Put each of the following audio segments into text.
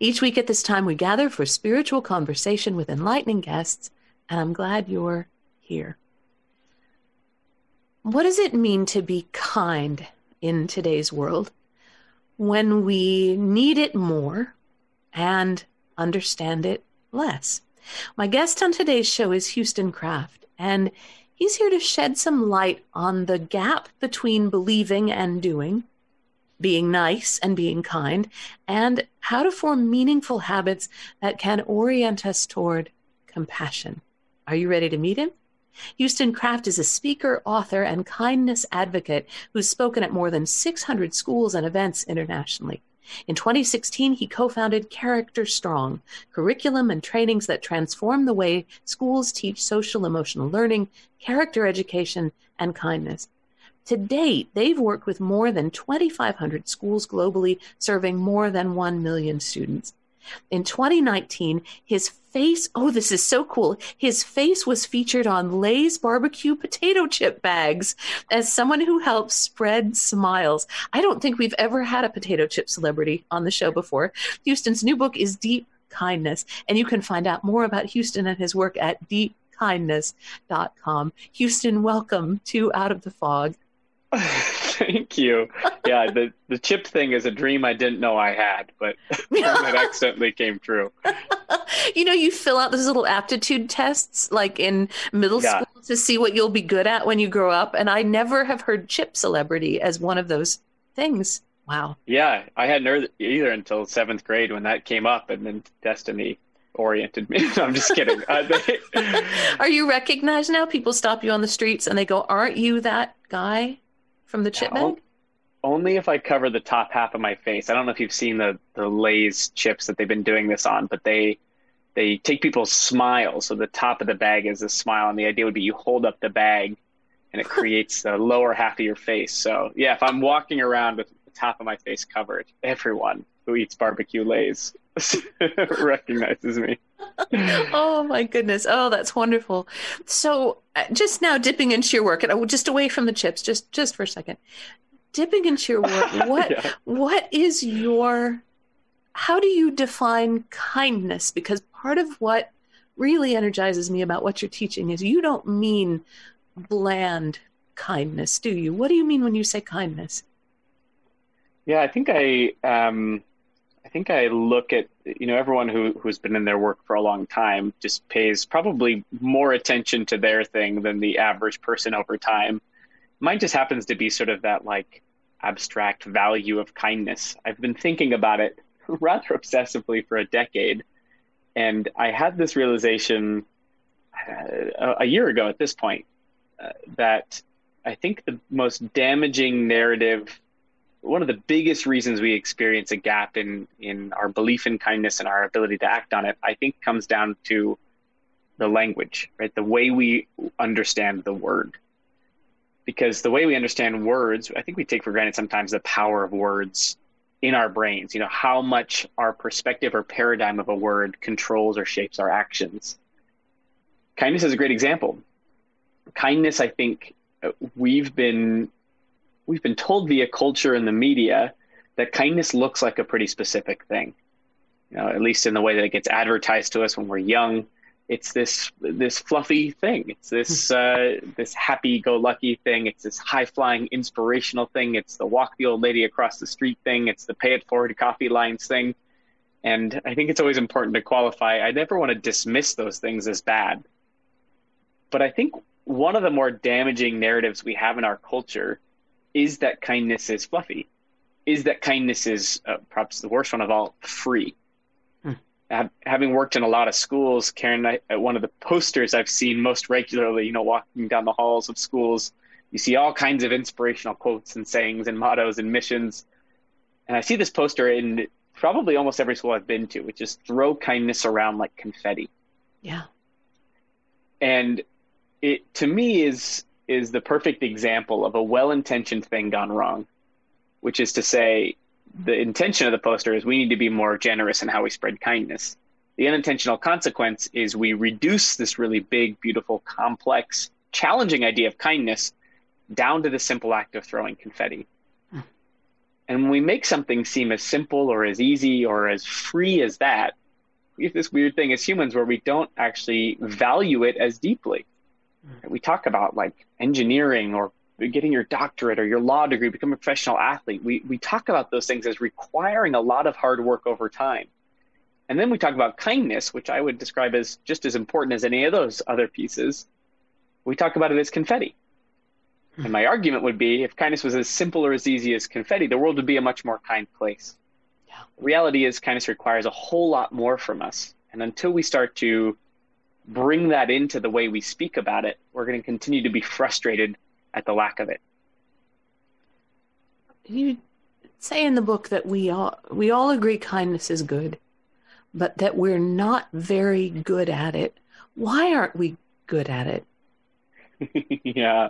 Each week at this time, we gather for spiritual conversation with enlightening guests, and I'm glad you're here. What does it mean to be kind in today's world when we need it more and understand it less? My guest on today's show is Houston Kraft, and he's here to shed some light on the gap between believing and doing being nice and being kind, and how to form meaningful habits that can orient us toward compassion. Are you ready to meet him? Houston Kraft is a speaker, author, and kindness advocate who's spoken at more than 600 schools and events internationally. In 2016, he co founded Character Strong, curriculum and trainings that transform the way schools teach social emotional learning, character education, and kindness. To date, they've worked with more than 2,500 schools globally, serving more than 1 million students. In 2019, his face, oh, this is so cool. His face was featured on Lay's barbecue potato chip bags as someone who helps spread smiles. I don't think we've ever had a potato chip celebrity on the show before. Houston's new book is Deep Kindness, and you can find out more about Houston and his work at deepkindness.com. Houston, welcome to Out of the Fog. Thank you. Yeah, the the chip thing is a dream I didn't know I had, but it accidentally came true. you know, you fill out those little aptitude tests like in middle yeah. school to see what you'll be good at when you grow up, and I never have heard chip celebrity as one of those things. Wow. Yeah, I hadn't heard either until seventh grade when that came up, and then Destiny oriented me. I'm just kidding. Uh, they... Are you recognized now? People stop you on the streets and they go, "Aren't you that guy?" From the chip bag? Only if I cover the top half of my face. I don't know if you've seen the the Lay's chips that they've been doing this on, but they they take people's smiles. So the top of the bag is a smile, and the idea would be you hold up the bag, and it creates the lower half of your face. So yeah, if I'm walking around with the top of my face covered, everyone who eats barbecue Lay's recognizes me. oh my goodness. Oh, that's wonderful. So, uh, just now dipping into your work, and just away from the chips, just just for a second, dipping into your work. What yeah. what is your? How do you define kindness? Because part of what really energizes me about what you're teaching is you don't mean bland kindness, do you? What do you mean when you say kindness? Yeah, I think I um, I think I look at you know everyone who who's been in their work for a long time just pays probably more attention to their thing than the average person over time. Mine just happens to be sort of that like abstract value of kindness. I've been thinking about it rather obsessively for a decade, and I had this realization uh, a year ago at this point uh, that I think the most damaging narrative one of the biggest reasons we experience a gap in in our belief in kindness and our ability to act on it, I think, comes down to the language, right? The way we understand the word. Because the way we understand words, I think we take for granted sometimes the power of words in our brains. You know, how much our perspective or paradigm of a word controls or shapes our actions. Kindness is a great example. Kindness, I think, uh, we've been we've been told via culture and the media that kindness looks like a pretty specific thing. You know, at least in the way that it gets advertised to us when we're young. It's this this fluffy thing. It's this hmm. uh, this happy-go-lucky thing. It's this high-flying, inspirational thing. It's the walk the old lady across the street thing. It's the pay it forward coffee lines thing. And I think it's always important to qualify. I never want to dismiss those things as bad. But I think one of the more damaging narratives we have in our culture is that kindness is fluffy? Is that kindness is uh, perhaps the worst one of all free? Hmm. having worked in a lot of schools, Karen, I, one of the posters I've seen most regularly, you know, walking down the halls of schools, you see all kinds of inspirational quotes and sayings and mottos and missions. And I see this poster in probably almost every school I've been to, which is throw kindness around like confetti. Yeah. and it to me is is the perfect example of a well-intentioned thing gone wrong, which is to say, the intention of the poster is we need to be more generous in how we spread kindness. The unintentional consequence is we reduce this really big, beautiful, complex, challenging idea of kindness down to the simple act of throwing confetti. And when we make something seem as simple or as easy or as free as that, we have this weird thing as humans where we don't actually value it as deeply. We talk about like engineering or getting your doctorate or your law degree, become a professional athlete. We, we talk about those things as requiring a lot of hard work over time. And then we talk about kindness, which I would describe as just as important as any of those other pieces. We talk about it as confetti. And my argument would be if kindness was as simple or as easy as confetti, the world would be a much more kind place. Yeah. reality is, kindness requires a whole lot more from us. And until we start to bring that into the way we speak about it, we're going to continue to be frustrated at the lack of it. You say in the book that we all we all agree kindness is good, but that we're not very good at it. Why aren't we good at it? yeah,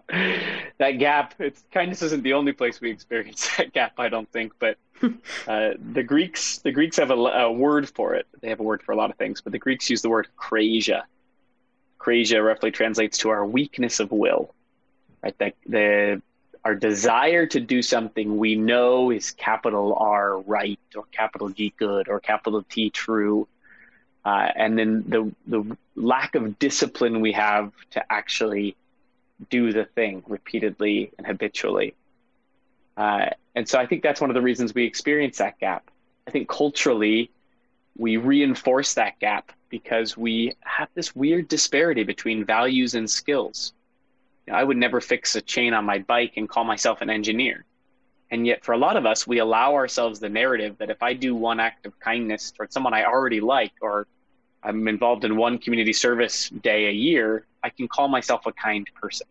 that gap. It's kindness isn't the only place we experience that gap. I don't think, but uh, the Greeks the Greeks have a, a, word for it. They have a word for a lot of things, but the Greeks use the word akrasia. Akrasia roughly translates to our weakness of will, right? That the our desire to do something we know is capital R right or capital G good or capital T true, uh, and then the the lack of discipline we have to actually do the thing repeatedly and habitually. Uh, and so I think that's one of the reasons we experience that gap. I think culturally, we reinforce that gap because we have this weird disparity between values and skills. You know, I would never fix a chain on my bike and call myself an engineer. And yet, for a lot of us, we allow ourselves the narrative that if I do one act of kindness towards someone I already like, or I'm involved in one community service day a year, I can call myself a kind person.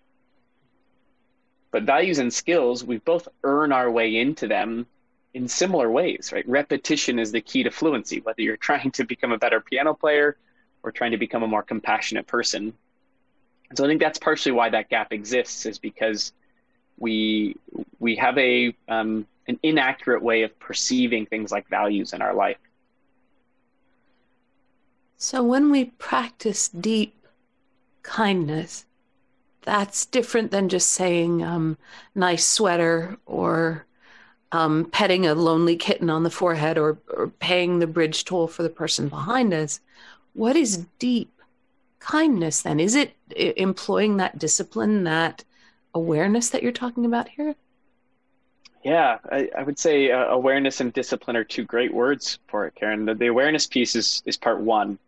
But values and skills, we both earn our way into them in similar ways, right? Repetition is the key to fluency, whether you're trying to become a better piano player or trying to become a more compassionate person. So I think that's partially why that gap exists, is because we we have a um, an inaccurate way of perceiving things like values in our life. So when we practice deep kindness, that's different than just saying um, nice sweater or um, petting a lonely kitten on the forehead or, or paying the bridge toll for the person behind us. What is deep kindness then? Is it employing that discipline, that awareness that you're talking about here? Yeah, I, I would say uh, awareness and discipline are two great words for it, Karen. The, the awareness piece is, is part one.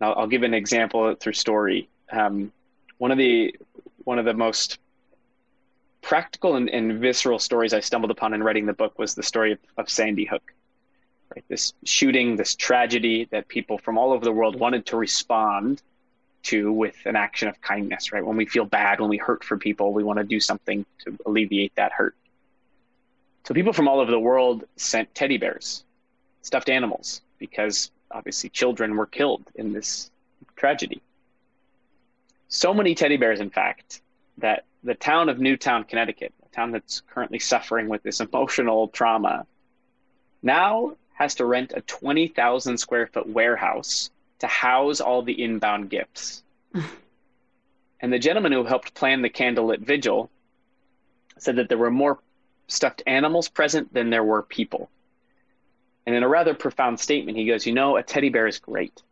I'll, I'll give an example through story. Um, one of the one of the most practical and, and, visceral stories I stumbled upon in writing the book was the story of, of Sandy Hook. Right, this shooting, this tragedy that people from all over the world wanted to respond to with an action of kindness. Right, when we feel bad, when we hurt for people, we want to do something to alleviate that hurt. So people from all over the world sent teddy bears, stuffed animals, because obviously children were killed in this tragedy. So many teddy bears, in fact, that the town of Newtown, Connecticut, a town that's currently suffering with this emotional trauma, now has to rent a 20,000 square foot warehouse to house all the inbound gifts. and the gentleman who helped plan the candlelit vigil said that there were more stuffed animals present than there were people. And in a rather profound statement, he goes, You know, a teddy bear is great,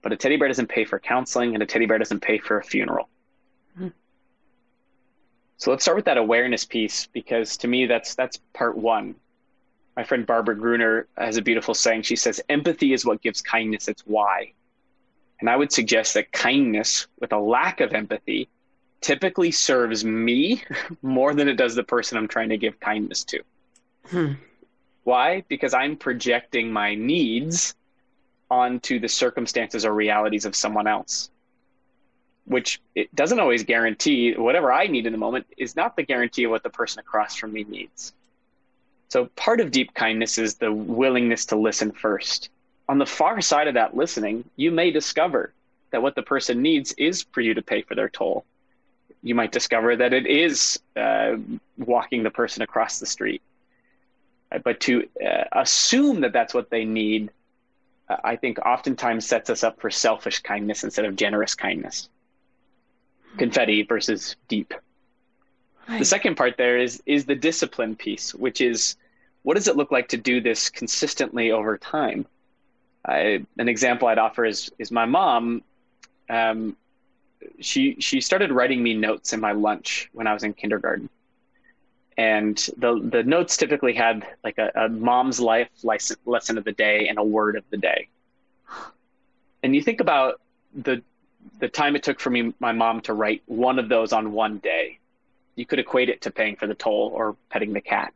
but a teddy bear doesn't pay for counseling and a teddy bear doesn't pay for a funeral. So let's start with that awareness piece because to me, that's, that's part one. My friend Barbara Gruener has a beautiful saying. She says, Empathy is what gives kindness its why. And I would suggest that kindness with a lack of empathy typically serves me more than it does the person I'm trying to give kindness to. Hmm. Why? Because I'm projecting my needs onto the circumstances or realities of someone else, which it doesn't always guarantee whatever I need in the moment is not the guarantee of what the person across from me needs. So part of deep kindness is the willingness to listen first. On the far side of that listening, you may discover that what the person needs is for you to pay for their toll. You might discover that it is uh, walking the person across the street. Uh, but to uh, assume that that's what they need, uh, I think oftentimes sets us up for selfish kindness instead of generous kindness. Confetti versus deep. Right. The second part there is is the discipline piece, which is what does it look like to do this consistently over time? I, an example I'd offer is is my mom. Um, she she started writing me notes in my lunch when I was in kindergarten, and the the notes typically had like a, a mom's life lesson, lesson of the day and a word of the day. And you think about the the time it took for me my mom to write one of those on one day. You could equate it to paying for the toll or petting the cat.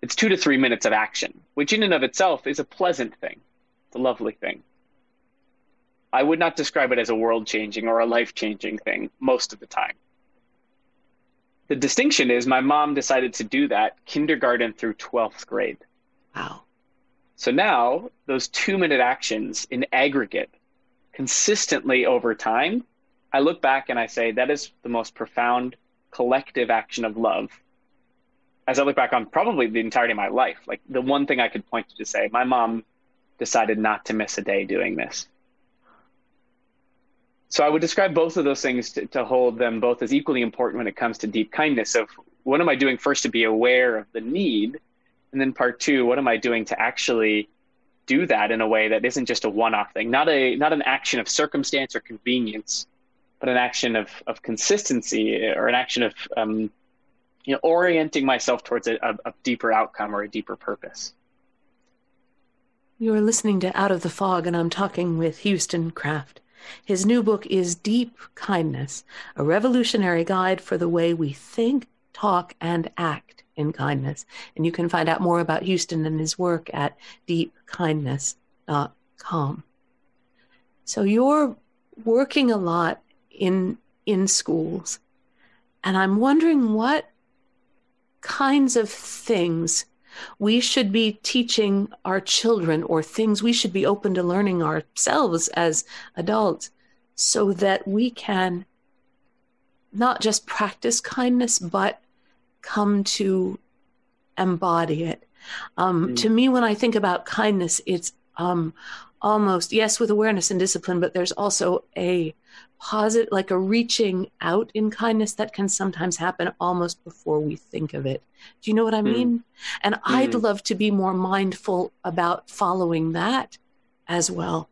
It's two to three minutes of action, which in and of itself is a pleasant thing. It's a lovely thing. I would not describe it as a world changing or a life changing thing most of the time. The distinction is my mom decided to do that kindergarten through 12th grade. Wow. So now those two minute actions in aggregate, consistently over time, I look back and I say that is the most profound collective action of love. As I look back on probably the entirety of my life, like the one thing I could point to to say, my mom decided not to miss a day doing this. So I would describe both of those things to, to hold them both as equally important when it comes to deep kindness of what am I doing first to be aware of the need? And then part two, what am I doing to actually do that in a way that isn't just a one-off thing, not a not an action of circumstance or convenience, but an action of of consistency or an action of um, you know orienting myself towards a, a, a deeper outcome or a deeper purpose. You are listening to Out of the Fog, and I'm talking with Houston Kraft. His new book is Deep Kindness, a revolutionary guide for the way we think, talk, and act in kindness. And you can find out more about Houston and his work at deepkindness.com. So you're working a lot in in schools, and I'm wondering what kinds of things we should be teaching our children or things we should be open to learning ourselves as adults so that we can not just practice kindness, but come to embody it. Um, mm. To me, when I think about kindness, it's um, almost, yes, with awareness and discipline, but there's also a positive, like a reaching out in kindness that can sometimes happen almost before we think of it. Do you know what I hmm. mean? Mm. And mm. I'd hmm. love to be more mindful about following that as well.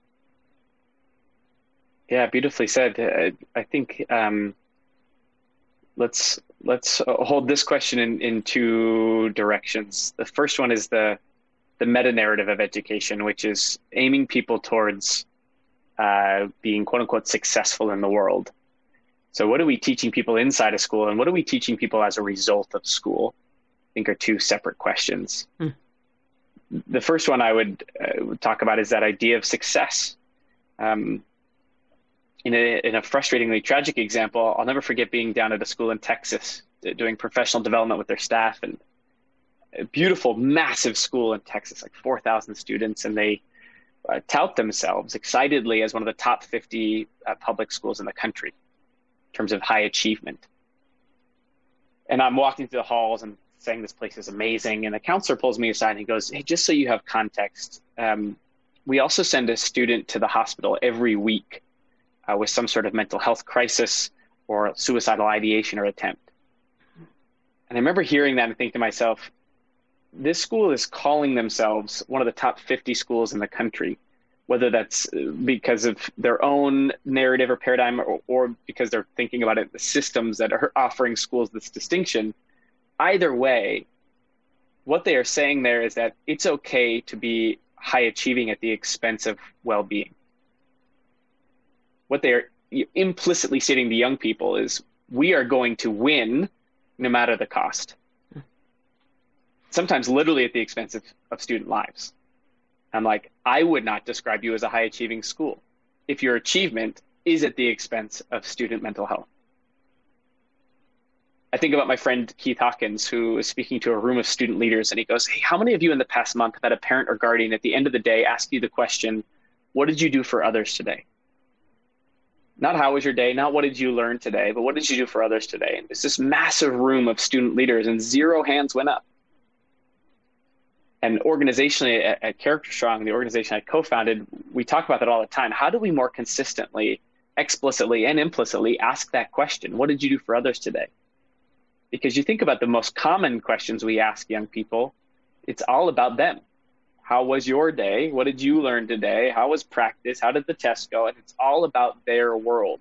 Yeah, beautifully said. I, I think um, let's let's hold this question in, in two directions. The first one is the the meta narrative of education, which is aiming people towards uh, being quote unquote successful in the world. So, what are we teaching people inside of school, and what are we teaching people as a result of school? I think are two separate questions. Hmm. The first one I would uh, talk about is that idea of success. Um, in a, in a frustratingly tragic example, I'll never forget being down at a school in Texas doing professional development with their staff and a beautiful, massive school in Texas, like 4,000 students. And they uh, tout themselves excitedly as one of the top 50 uh, public schools in the country in terms of high achievement. And I'm walking through the halls and saying this place is amazing. And the counselor pulls me aside and he goes, Hey, just so you have context, um, we also send a student to the hospital every week uh, with some sort of mental health crisis or suicidal ideation or attempt. And I remember hearing that and thinking to myself, this school is calling themselves one of the top 50 schools in the country, whether that's because of their own narrative or paradigm or, or because they're thinking about it, the systems that are offering schools this distinction. Either way, what they are saying there is that it's okay to be high achieving at the expense of well being. What they are implicitly stating to young people is we are going to win no matter the cost sometimes literally at the expense of, of student lives. I'm like, I would not describe you as a high achieving school if your achievement is at the expense of student mental health. I think about my friend Keith Hawkins, who was speaking to a room of student leaders, and he goes, Hey, how many of you in the past month had a parent or guardian at the end of the day ask you the question, What did you do for others today? Not how was your day, not what did you learn today, but what did you do for others today? And it's this massive room of student leaders, and zero hands went up. And organizationally at, at Character Strong, the organization I co founded, we talk about that all the time. How do we more consistently, explicitly, and implicitly ask that question? What did you do for others today? Because you think about the most common questions we ask young people, it's all about them. How was your day? What did you learn today? How was practice? How did the test go? And it's all about their world,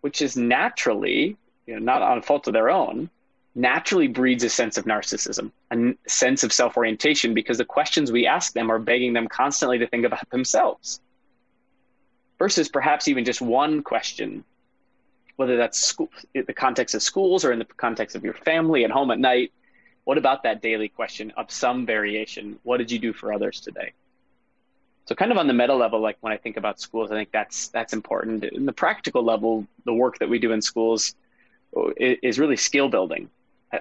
which is naturally, you know, not on fault of their own, naturally breeds a sense of narcissism, a sense of self orientation, because the questions we ask them are begging them constantly to think about themselves. Versus perhaps even just one question whether that's school, the context of schools or in the context of your family at home at night. What about that daily question of some variation? What did you do for others today? So kind of on the meta level, like when I think about schools, I think that's that's important. In the practical level, the work that we do in schools oh, is really skill building.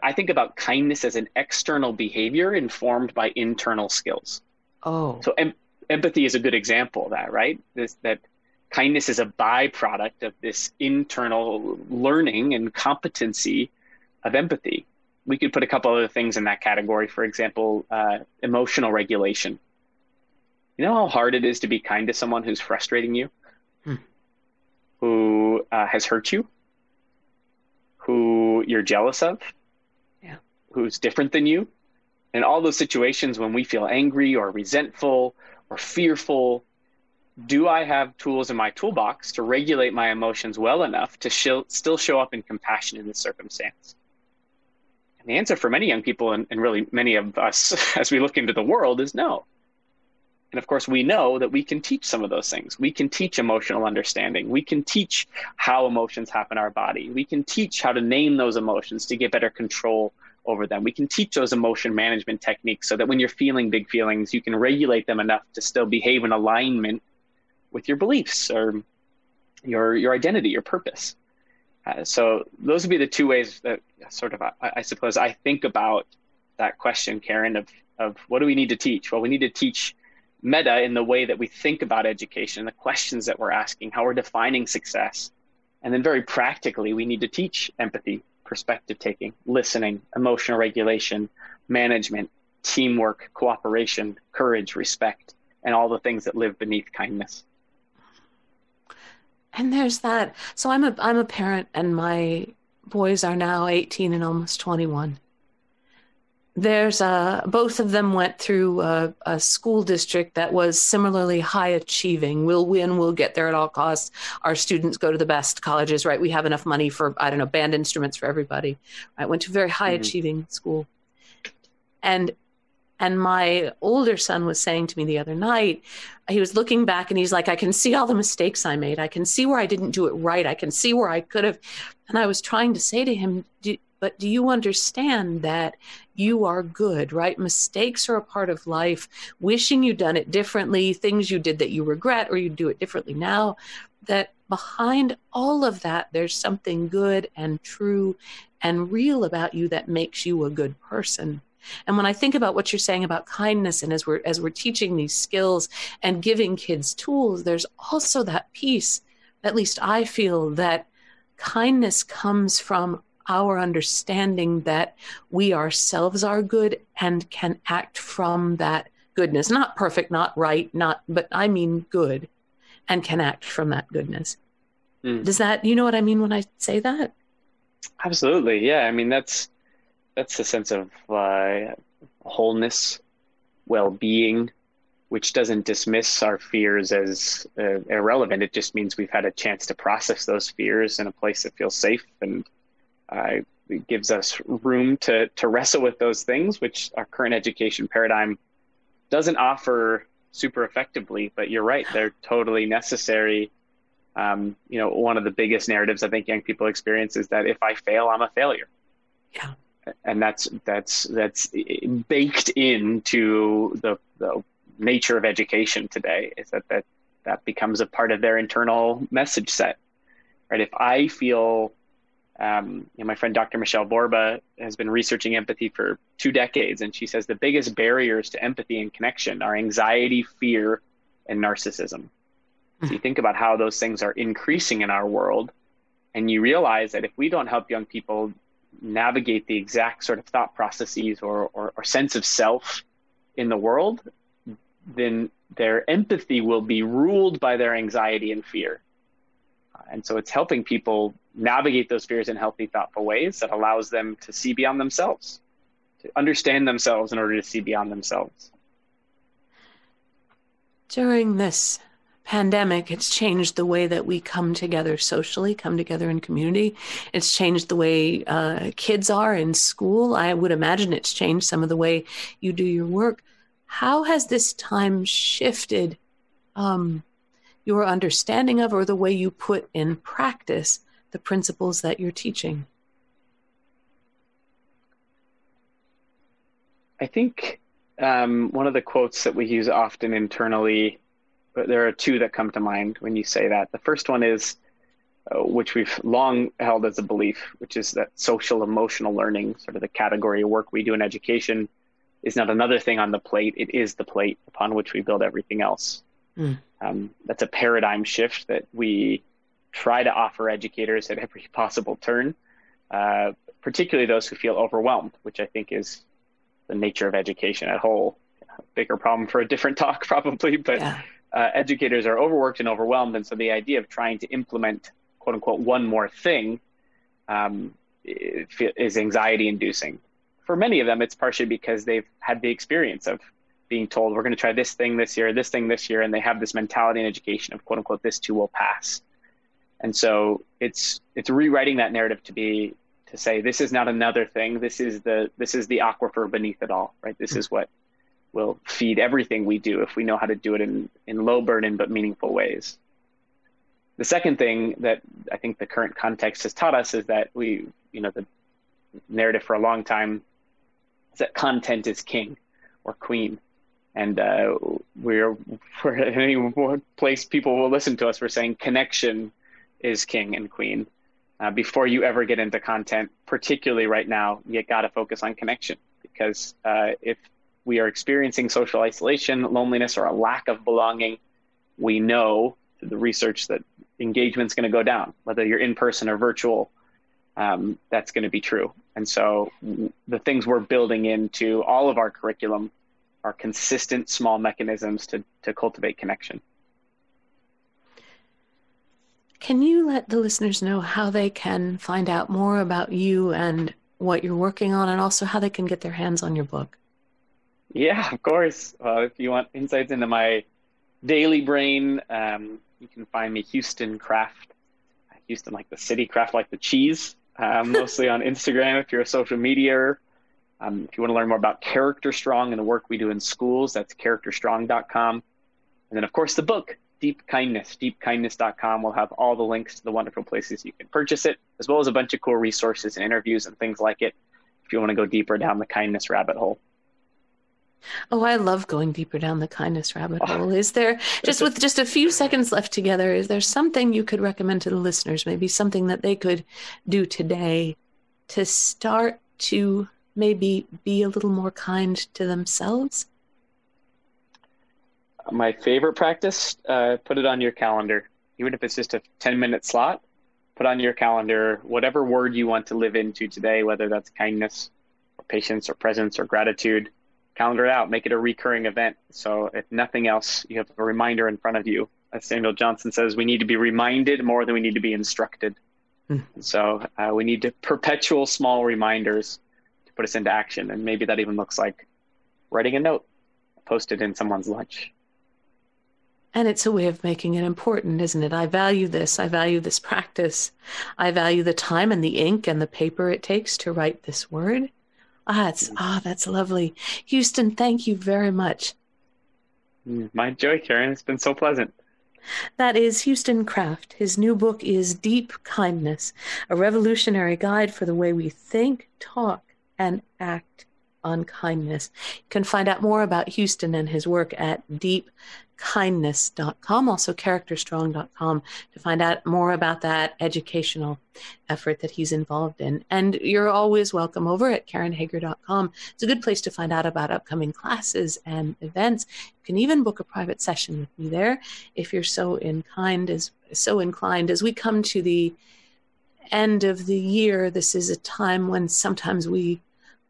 I think about kindness as an external behavior informed by internal skills. Oh. So em- empathy is a good example of that, right? This that kindness is a byproduct of this internal learning and competency of empathy. We could put a couple other things in that category. For example, uh, emotional regulation. You know how hard it is to be kind to someone who's frustrating you, hmm. who uh, has hurt you, who you're jealous of, yeah. who's different than you. And all those situations when we feel angry or resentful or fearful do I have tools in my toolbox to regulate my emotions well enough to show, still show up in compassion in this circumstance? And the answer for many young people, and, and really many of us as we look into the world, is no. And of course, we know that we can teach some of those things. We can teach emotional understanding. We can teach how emotions happen in our body. We can teach how to name those emotions to get better control over them. We can teach those emotion management techniques so that when you're feeling big feelings, you can regulate them enough to still behave in alignment with your beliefs or your your identity, your purpose. Uh, so those would be the two ways that sort of I, I, suppose I think about that question, Karen, of of what do we need to teach? Well, we need to teach meta in the way that we think about education, the questions that we're asking, how we're defining success. And then very practically, we need to teach empathy, perspective taking, listening, emotional regulation, management, teamwork, cooperation, courage, respect, and all the things that live beneath kindness and there's that. So i'm a i'm a parent and my boys are now 18 and almost 21 there's a both of them went through a, a, school district that was similarly high achieving. We'll win we'll get there at all costs. Our students go to the best colleges right? We have enough money for i don't know band instruments for everybody i went to a very high mm-hmm. achieving school. And and my older son was saying to me the other night, he was looking back and he's like, I can see all the mistakes I made. I can see where I didn't do it right. I can see where I could have. And I was trying to say to him, but do you understand that you are good, right? Mistakes are a part of life. Wishing you'd done it differently, things you did that you regret, or you do it differently now, that behind all of that, there's something good and true and real about you that makes you a good person. And when I think about what you're saying about kindness and as we're as we're teaching these skills and giving kids tools, there's also that piece, at least I feel that kindness comes from our understanding that we ourselves are good and can act from that goodness. Not perfect, not right, not but I mean good and can act from that goodness. Mm. Does that you know what I mean when I say that? Absolutely. Yeah. I mean that's that's a sense of uh, wholeness, well-being, which doesn't dismiss our fears as uh, irrelevant. It just means we've had a chance to process those fears in a place that feels safe and uh, gives us room to to wrestle with those things, which our current education paradigm doesn't offer super effectively. But you're right; they're totally necessary. Um, you know, one of the biggest narratives I think young people experience is that if I fail, I'm a failure. Yeah and that's that's that's baked into the, the nature of education today is that that that becomes a part of their internal message set right? If i feel um, you know, my friend dr Michele Borba has been researching empathy for two decades and she says the biggest barriers to empathy and connection are anxiety fear and narcissism. So you think about how those things are increasing in our world, and you realize that if we don't help young people navigate the exact sort of thought processes or, or, or sense of self in the world, then their empathy will be ruled by their anxiety and fear. And so it's helping people navigate those fears in healthy, thoughtful ways that allows them to see beyond themselves, to understand themselves in order to see beyond themselves. During this pandemic, it's changed the way that we come together socially, come together in community. It's changed the way uh, kids are in school. I would imagine it's changed some of the way you do your work. How has this time shifted um, your understanding of or the way you put in practice the principles that you're teaching? I think um, one of the quotes that we use often internally, but there are two that come to mind when you say that. The first one is, uh, which we've long held as a belief, which is that social emotional learning, sort of the category of work we do in education, is not another thing on the plate. It is the plate upon which we build everything else. Mm. Um, that's a paradigm shift that we try to offer educators at every possible turn, uh, particularly those who feel overwhelmed, which I think is the nature of education at whole. Bigger problem for a different talk, probably, but yeah. Uh, educators are overworked and overwhelmed. And so the idea of trying to implement, quote unquote, one more thing um, is anxiety inducing. For many of them, it's partially because they've had the experience of being told, we're going to try this thing this year, this thing this year, and they have this mentality in education of, quote unquote, this too will pass. And so it's it's rewriting that narrative to be to say this is not another thing. This is the this is the aquifer beneath it all, right? This is what will feed everything we do if we know how to do it in in low burden but meaningful ways. The second thing that I think the current context has taught us is that we, you know, the narrative for a long time is that content is king or queen. And uh, we're, for any place people will listen to us, we're saying connection is king and queen. Uh, before you ever get into content, particularly right now, you got to focus on connection because uh, if we are experiencing social isolation, loneliness, or a lack of belonging, we know through the research that engagement's going to go down, whether you're in person or virtual. Um, that's going to be true. And so the things we're building into all of our curriculum are consistent small mechanisms to, to cultivate connection. Can you let the listeners know how they can find out more about you and what you're working on, and also how they can get their hands on your book? Yeah, of course. Well, if you want insights into my daily brain, um, you can find me Houston Kraft. Houston, like the city, Kraft like the cheese. Um, mostly on Instagram if you're a social media. Um, if you want to learn more about Character Strong and the work we do in schools, that's characterstrong.com. And then, of course, the book, Deep Kindness. DeepKindness.com We'll have all the links to the wonderful places you can purchase it, as well as a bunch of cool resources and interviews and things like it if you want to go deeper down the kindness rabbit hole. Oh, I love going deeper down the kindness rabbit oh. hole. Is there just with just a few seconds left together, is there something you could recommend to the listeners, maybe something that they could do today to start to maybe be a little more kind to themselves? my favorite practice, uh, put it on your calendar. Even if it's just a 10 minute slot, put on your calendar whatever word you want to live into today, whether that's kindness or patience or presence or gratitude. Calendar it out, make it a recurring event. So, if nothing else, you have a reminder in front of you. As Samuel Johnson says, we need to be reminded more than we need to be instructed. Mm. So, uh, we need to perpetual small reminders to put us into action. And maybe that even looks like writing a note, posted in someone's lunch. And it's a way of making it important, isn't it? I value this. I value this practice. I value the time and the ink and the paper it takes to write this word. Ah, it's, ah, that's lovely. Houston, thank you very much. Mm, my joy, Karen. It's been so pleasant. That is Houston Kraft. His new book is Deep Kindness, a revolutionary guide for the way we think, talk, and act on kindness. You can find out more about Houston and his work at Deep kindness.com, also characterstrong.com to find out more about that educational effort that he's involved in. And you're always welcome over at karenhager.com. It's a good place to find out about upcoming classes and events. You can even book a private session with me there if you're so inclined as so inclined as we come to the end of the year. This is a time when sometimes we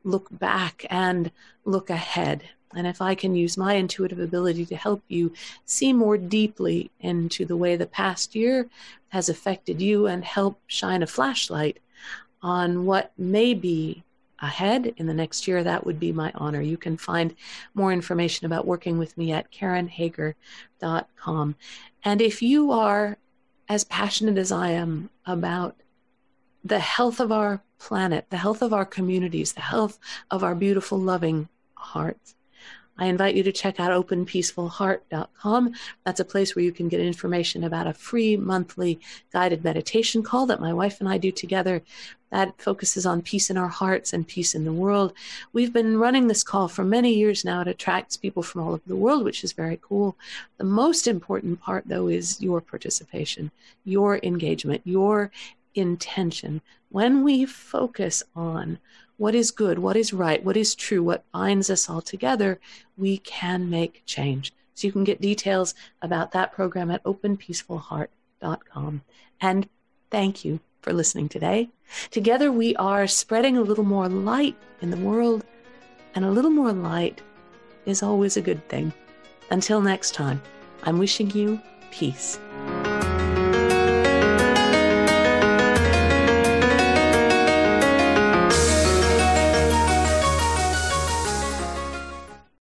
look back and look ahead and if I can use my intuitive ability to help you see more deeply into the way the past year has affected you and help shine a flashlight on what may be ahead in the next year, that would be my honor. You can find more information about working with me at karenhager.com. And if you are as passionate as I am about the health of our planet, the health of our communities, the health of our beautiful, loving hearts, I invite you to check out openpeacefulheart.com. That's a place where you can get information about a free monthly guided meditation call that my wife and I do together that focuses on peace in our hearts and peace in the world. We've been running this call for many years now. It attracts people from all over the world, which is very cool. The most important part, though, is your participation, your engagement, your intention. When we focus on what is good, what is right, what is true, what binds us all together, we can make change. So you can get details about that program at openpeacefulheart.com. And thank you for listening today. Together we are spreading a little more light in the world, and a little more light is always a good thing. Until next time, I'm wishing you peace.